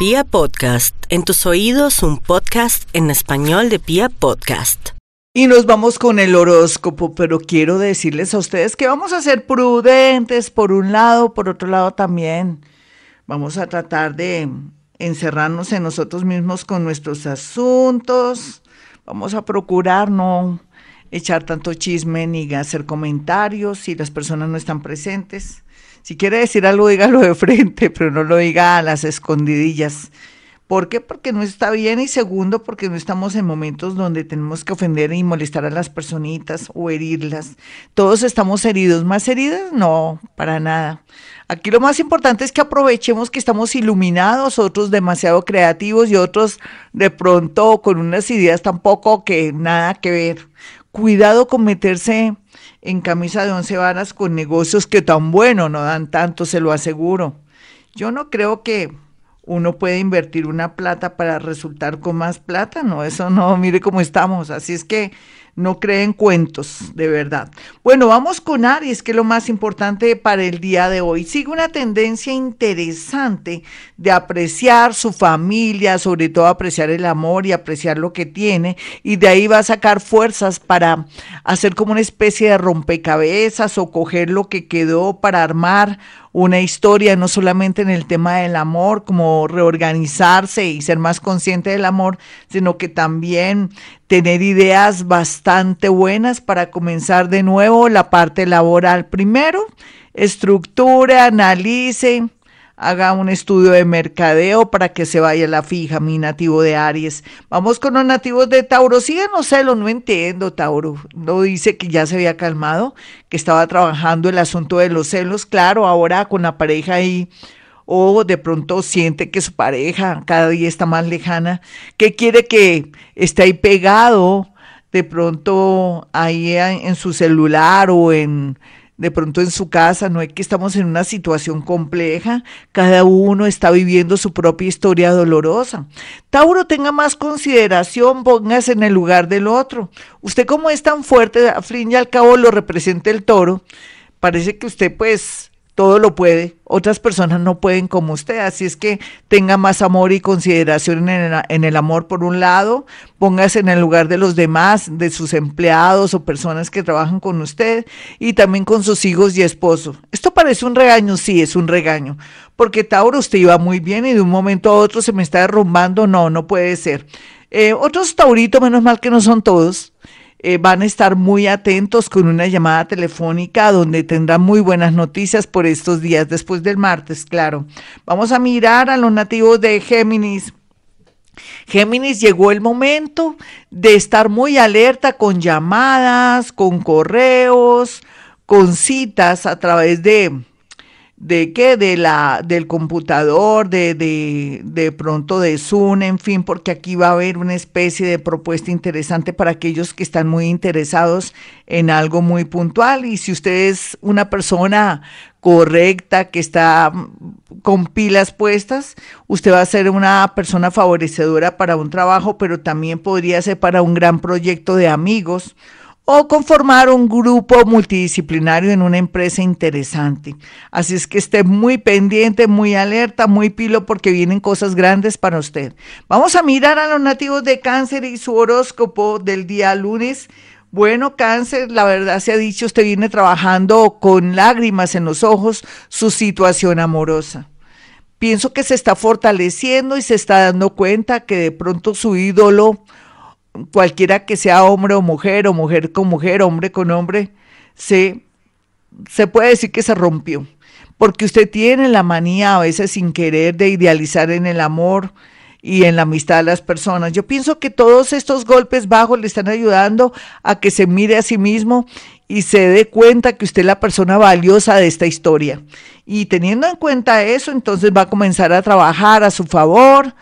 Pia Podcast, en tus oídos un podcast en español de Pia Podcast. Y nos vamos con el horóscopo, pero quiero decirles a ustedes que vamos a ser prudentes por un lado, por otro lado también. Vamos a tratar de encerrarnos en nosotros mismos con nuestros asuntos. Vamos a procurar no echar tanto chisme ni hacer comentarios si las personas no están presentes. Si quiere decir algo, dígalo de frente, pero no lo diga a las escondidillas. ¿Por qué? Porque no está bien y segundo, porque no estamos en momentos donde tenemos que ofender y molestar a las personitas o herirlas. Todos estamos heridos. ¿Más heridas? No, para nada. Aquí lo más importante es que aprovechemos que estamos iluminados, otros demasiado creativos y otros de pronto con unas ideas tampoco que nada que ver. Cuidado con meterse en camisa de once varas con negocios que tan bueno no dan tanto, se lo aseguro. Yo no creo que uno puede invertir una plata para resultar con más plata, no, eso no, mire cómo estamos, así es que no creen cuentos, de verdad. Bueno, vamos con Aries, que es lo más importante para el día de hoy. Sigue una tendencia interesante de apreciar su familia, sobre todo apreciar el amor y apreciar lo que tiene, y de ahí va a sacar fuerzas para hacer como una especie de rompecabezas o coger lo que quedó para armar una historia, no solamente en el tema del amor, como reorganizarse y ser más consciente del amor, sino que también tener ideas bastante buenas para comenzar de nuevo la parte laboral. Primero, estructura, analice, haga un estudio de mercadeo para que se vaya la fija, mi nativo de Aries. Vamos con los nativos de Tauro. Síganos celos, no entiendo, Tauro. No dice que ya se había calmado, que estaba trabajando el asunto de los celos. Claro, ahora con la pareja ahí o de pronto siente que su pareja cada día está más lejana, que quiere que esté ahí pegado, de pronto ahí en su celular o en de pronto en su casa, no es que estamos en una situación compleja, cada uno está viviendo su propia historia dolorosa. Tauro, tenga más consideración, póngase en el lugar del otro. Usted como es tan fuerte, al fin y al cabo lo representa el toro, parece que usted pues todo lo puede, otras personas no pueden como usted, así es que tenga más amor y consideración en el, amor por un lado, póngase en el lugar de los demás, de sus empleados o personas que trabajan con usted y también con sus hijos y esposo. Esto parece un regaño, sí, es un regaño, porque Tauro usted iba muy bien y de un momento a otro se me está derrumbando, no, no puede ser. Eh, otros Tauritos, menos mal que no son todos, eh, van a estar muy atentos con una llamada telefónica donde tendrán muy buenas noticias por estos días, después del martes, claro. Vamos a mirar a los nativos de Géminis. Géminis llegó el momento de estar muy alerta con llamadas, con correos, con citas a través de de qué, de la, del computador, de, de, de pronto de Zoom, en fin, porque aquí va a haber una especie de propuesta interesante para aquellos que están muy interesados en algo muy puntual. Y si usted es una persona correcta, que está con pilas puestas, usted va a ser una persona favorecedora para un trabajo, pero también podría ser para un gran proyecto de amigos o conformar un grupo multidisciplinario en una empresa interesante. Así es que esté muy pendiente, muy alerta, muy pilo porque vienen cosas grandes para usted. Vamos a mirar a los nativos de cáncer y su horóscopo del día lunes. Bueno, cáncer, la verdad se ha dicho, usted viene trabajando con lágrimas en los ojos su situación amorosa. Pienso que se está fortaleciendo y se está dando cuenta que de pronto su ídolo cualquiera que sea hombre o mujer, o mujer con mujer, hombre con hombre, se, se puede decir que se rompió. Porque usted tiene la manía a veces sin querer de idealizar en el amor y en la amistad de las personas. Yo pienso que todos estos golpes bajos le están ayudando a que se mire a sí mismo y se dé cuenta que usted es la persona valiosa de esta historia. Y teniendo en cuenta eso, entonces va a comenzar a trabajar a su favor,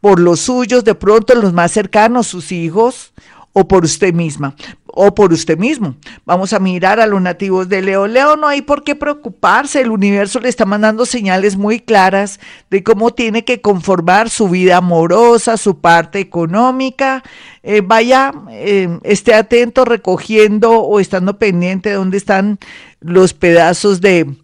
por los suyos, de pronto los más cercanos, sus hijos, o por usted misma, o por usted mismo. Vamos a mirar a los nativos de Leo. Leo no hay por qué preocuparse, el universo le está mandando señales muy claras de cómo tiene que conformar su vida amorosa, su parte económica. Eh, vaya, eh, esté atento recogiendo o estando pendiente de dónde están los pedazos de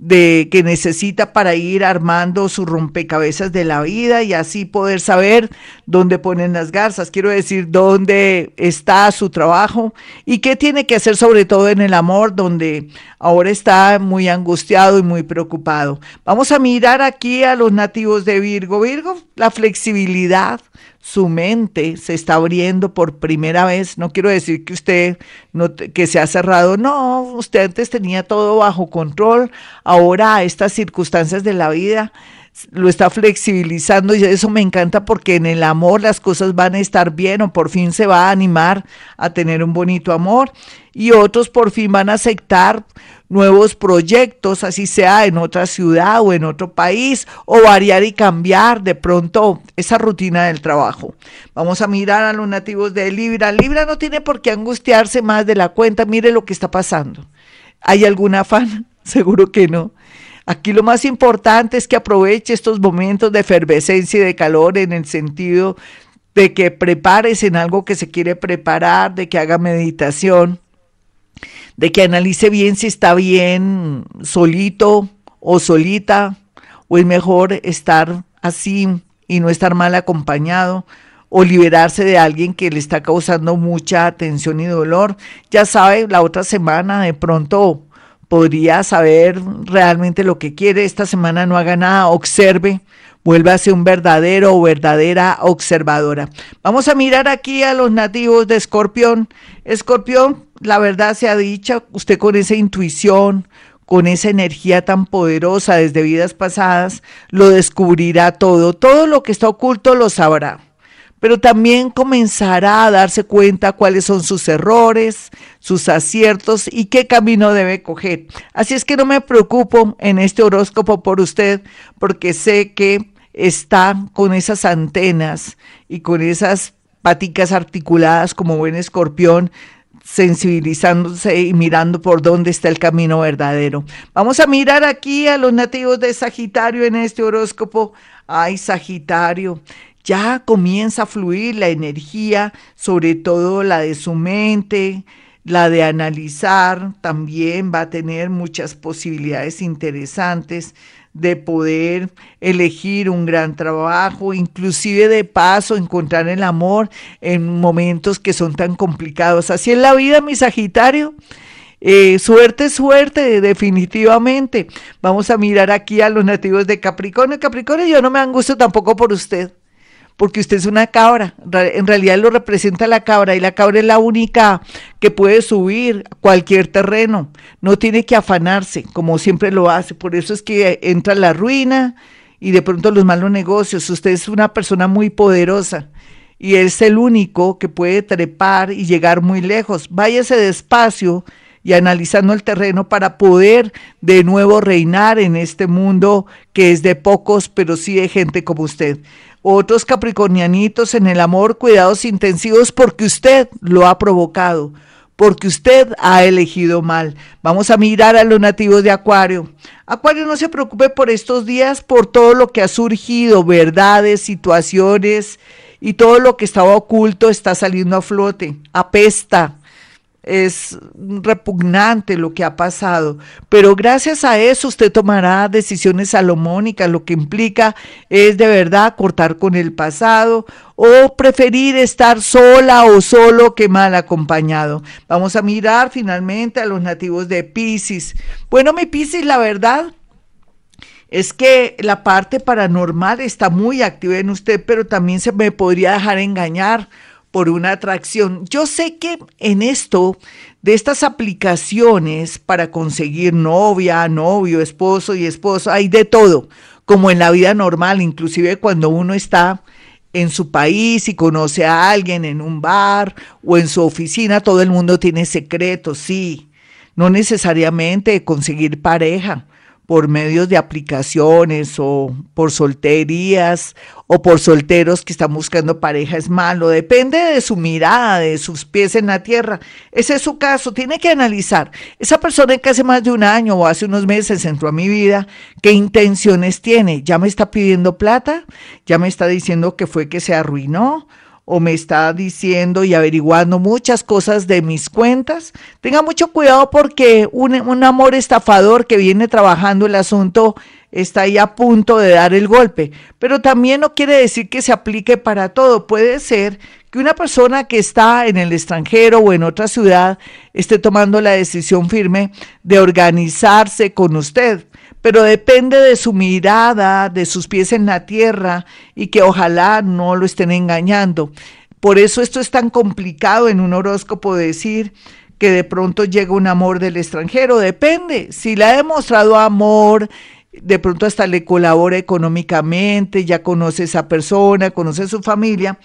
de que necesita para ir armando su rompecabezas de la vida y así poder saber dónde ponen las garzas, quiero decir, dónde está su trabajo y qué tiene que hacer sobre todo en el amor, donde ahora está muy angustiado y muy preocupado. Vamos a mirar aquí a los nativos de Virgo. Virgo, la flexibilidad, su mente se está abriendo por primera vez. No quiero decir que usted no, que se ha cerrado, no, usted antes tenía todo bajo control, ahora estas circunstancias de la vida lo está flexibilizando y eso me encanta porque en el amor las cosas van a estar bien o por fin se va a animar a tener un bonito amor y otros por fin van a aceptar nuevos proyectos, así sea en otra ciudad o en otro país, o variar y cambiar de pronto esa rutina del trabajo. Vamos a mirar a los nativos de Libra. Libra no tiene por qué angustiarse más de la cuenta, mire lo que está pasando. ¿Hay algún afán? Seguro que no. Aquí lo más importante es que aproveche estos momentos de efervescencia y de calor en el sentido de que prepares en algo que se quiere preparar, de que haga meditación, de que analice bien si está bien solito o solita, o es mejor estar así y no estar mal acompañado, o liberarse de alguien que le está causando mucha tensión y dolor. Ya sabe, la otra semana de pronto podría saber realmente lo que quiere. Esta semana no haga nada, observe, vuelva a ser un verdadero o verdadera observadora. Vamos a mirar aquí a los nativos de Escorpión. Escorpión, la verdad se ha dicho, usted con esa intuición, con esa energía tan poderosa desde vidas pasadas, lo descubrirá todo. Todo lo que está oculto lo sabrá pero también comenzará a darse cuenta cuáles son sus errores, sus aciertos y qué camino debe coger. Así es que no me preocupo en este horóscopo por usted, porque sé que está con esas antenas y con esas paticas articuladas como buen escorpión, sensibilizándose y mirando por dónde está el camino verdadero. Vamos a mirar aquí a los nativos de Sagitario en este horóscopo. Ay, Sagitario, ya comienza a fluir la energía, sobre todo la de su mente, la de analizar, también va a tener muchas posibilidades interesantes de poder elegir un gran trabajo, inclusive de paso encontrar el amor en momentos que son tan complicados. Así es la vida, mi Sagitario. Eh, suerte, suerte, definitivamente. Vamos a mirar aquí a los nativos de Capricornio. Capricornio, yo no me angustio tampoco por usted porque usted es una cabra, en realidad lo representa la cabra y la cabra es la única que puede subir cualquier terreno, no tiene que afanarse como siempre lo hace, por eso es que entra la ruina y de pronto los malos negocios, usted es una persona muy poderosa y es el único que puede trepar y llegar muy lejos, váyase despacio y analizando el terreno para poder de nuevo reinar en este mundo que es de pocos, pero sí de gente como usted otros capricornianitos en el amor, cuidados intensivos porque usted lo ha provocado, porque usted ha elegido mal. Vamos a mirar a los nativos de Acuario. Acuario, no se preocupe por estos días, por todo lo que ha surgido, verdades, situaciones y todo lo que estaba oculto está saliendo a flote. Apesta, es repugnante lo que ha pasado, pero gracias a eso usted tomará decisiones salomónicas, lo que implica es de verdad cortar con el pasado o preferir estar sola o solo que mal acompañado. Vamos a mirar finalmente a los nativos de Pisces. Bueno, mi Pisces, la verdad es que la parte paranormal está muy activa en usted, pero también se me podría dejar engañar por una atracción. Yo sé que en esto de estas aplicaciones para conseguir novia, novio, esposo y esposa, hay de todo, como en la vida normal, inclusive cuando uno está en su país y conoce a alguien en un bar o en su oficina, todo el mundo tiene secretos, sí, no necesariamente conseguir pareja por medios de aplicaciones o por solterías o por solteros que están buscando pareja es malo. Depende de su mirada, de sus pies en la tierra. Ese es su caso. Tiene que analizar. Esa persona que hace más de un año o hace unos meses entró a mi vida, ¿qué intenciones tiene? ¿Ya me está pidiendo plata? ¿Ya me está diciendo que fue que se arruinó? O me está diciendo y averiguando muchas cosas de mis cuentas, tenga mucho cuidado porque un, un amor estafador que viene trabajando el asunto está ahí a punto de dar el golpe. Pero también no quiere decir que se aplique para todo. Puede ser que una persona que está en el extranjero o en otra ciudad esté tomando la decisión firme de organizarse con usted pero depende de su mirada, de sus pies en la tierra y que ojalá no lo estén engañando. Por eso esto es tan complicado en un horóscopo decir que de pronto llega un amor del extranjero. Depende. Si le ha demostrado amor, de pronto hasta le colabora económicamente, ya conoce a esa persona, conoce a su familia,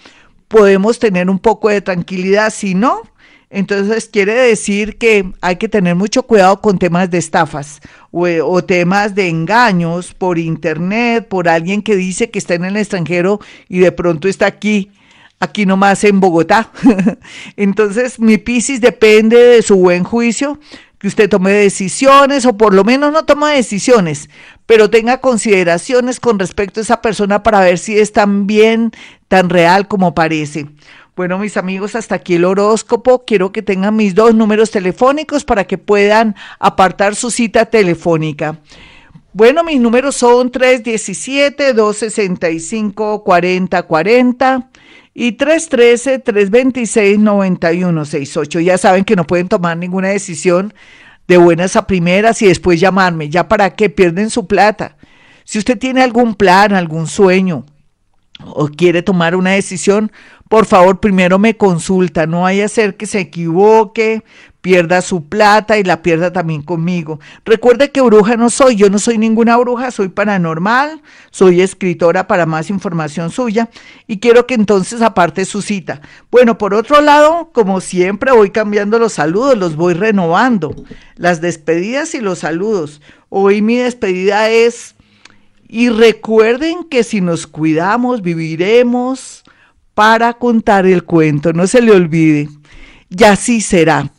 podemos tener un poco de tranquilidad. Si no, entonces quiere decir que hay que tener mucho cuidado con temas de estafas o, temas de engaños por internet, por alguien que dice que está en el extranjero y de pronto está aquí, aquí nomás en Bogotá. Entonces mi Piscis depende de su buen juicio, que usted tome decisiones o por lo menos no tome decisiones, pero tenga consideraciones con respecto a esa persona para ver si es tan bien, tan real como parece. Bueno, mis amigos, hasta aquí el horóscopo. Quiero que tengan mis dos números telefónicos para que puedan apartar su cita telefónica. Bueno, mis números son 317-265-4040 y 313-326-9168. Ya saben que no pueden tomar ninguna decisión de buenas a primeras y después llamarme. ¿Ya para qué? Pierden su plata. Si usted tiene algún plan, algún sueño o quiere tomar una decisión, por favor, primero me consulta, no vaya a ser que se equivoque, pierda su plata y la pierda también conmigo. Recuerde que bruja no soy, yo no soy ninguna bruja, soy paranormal, soy escritora para más información suya y quiero que entonces aparte su cita. Bueno, por otro lado, como siempre voy cambiando los saludos, los voy renovando, las despedidas y los saludos. Hoy mi despedida es, y recuerden que si nos cuidamos, viviremos para contar el cuento, no se le olvide. Y así será.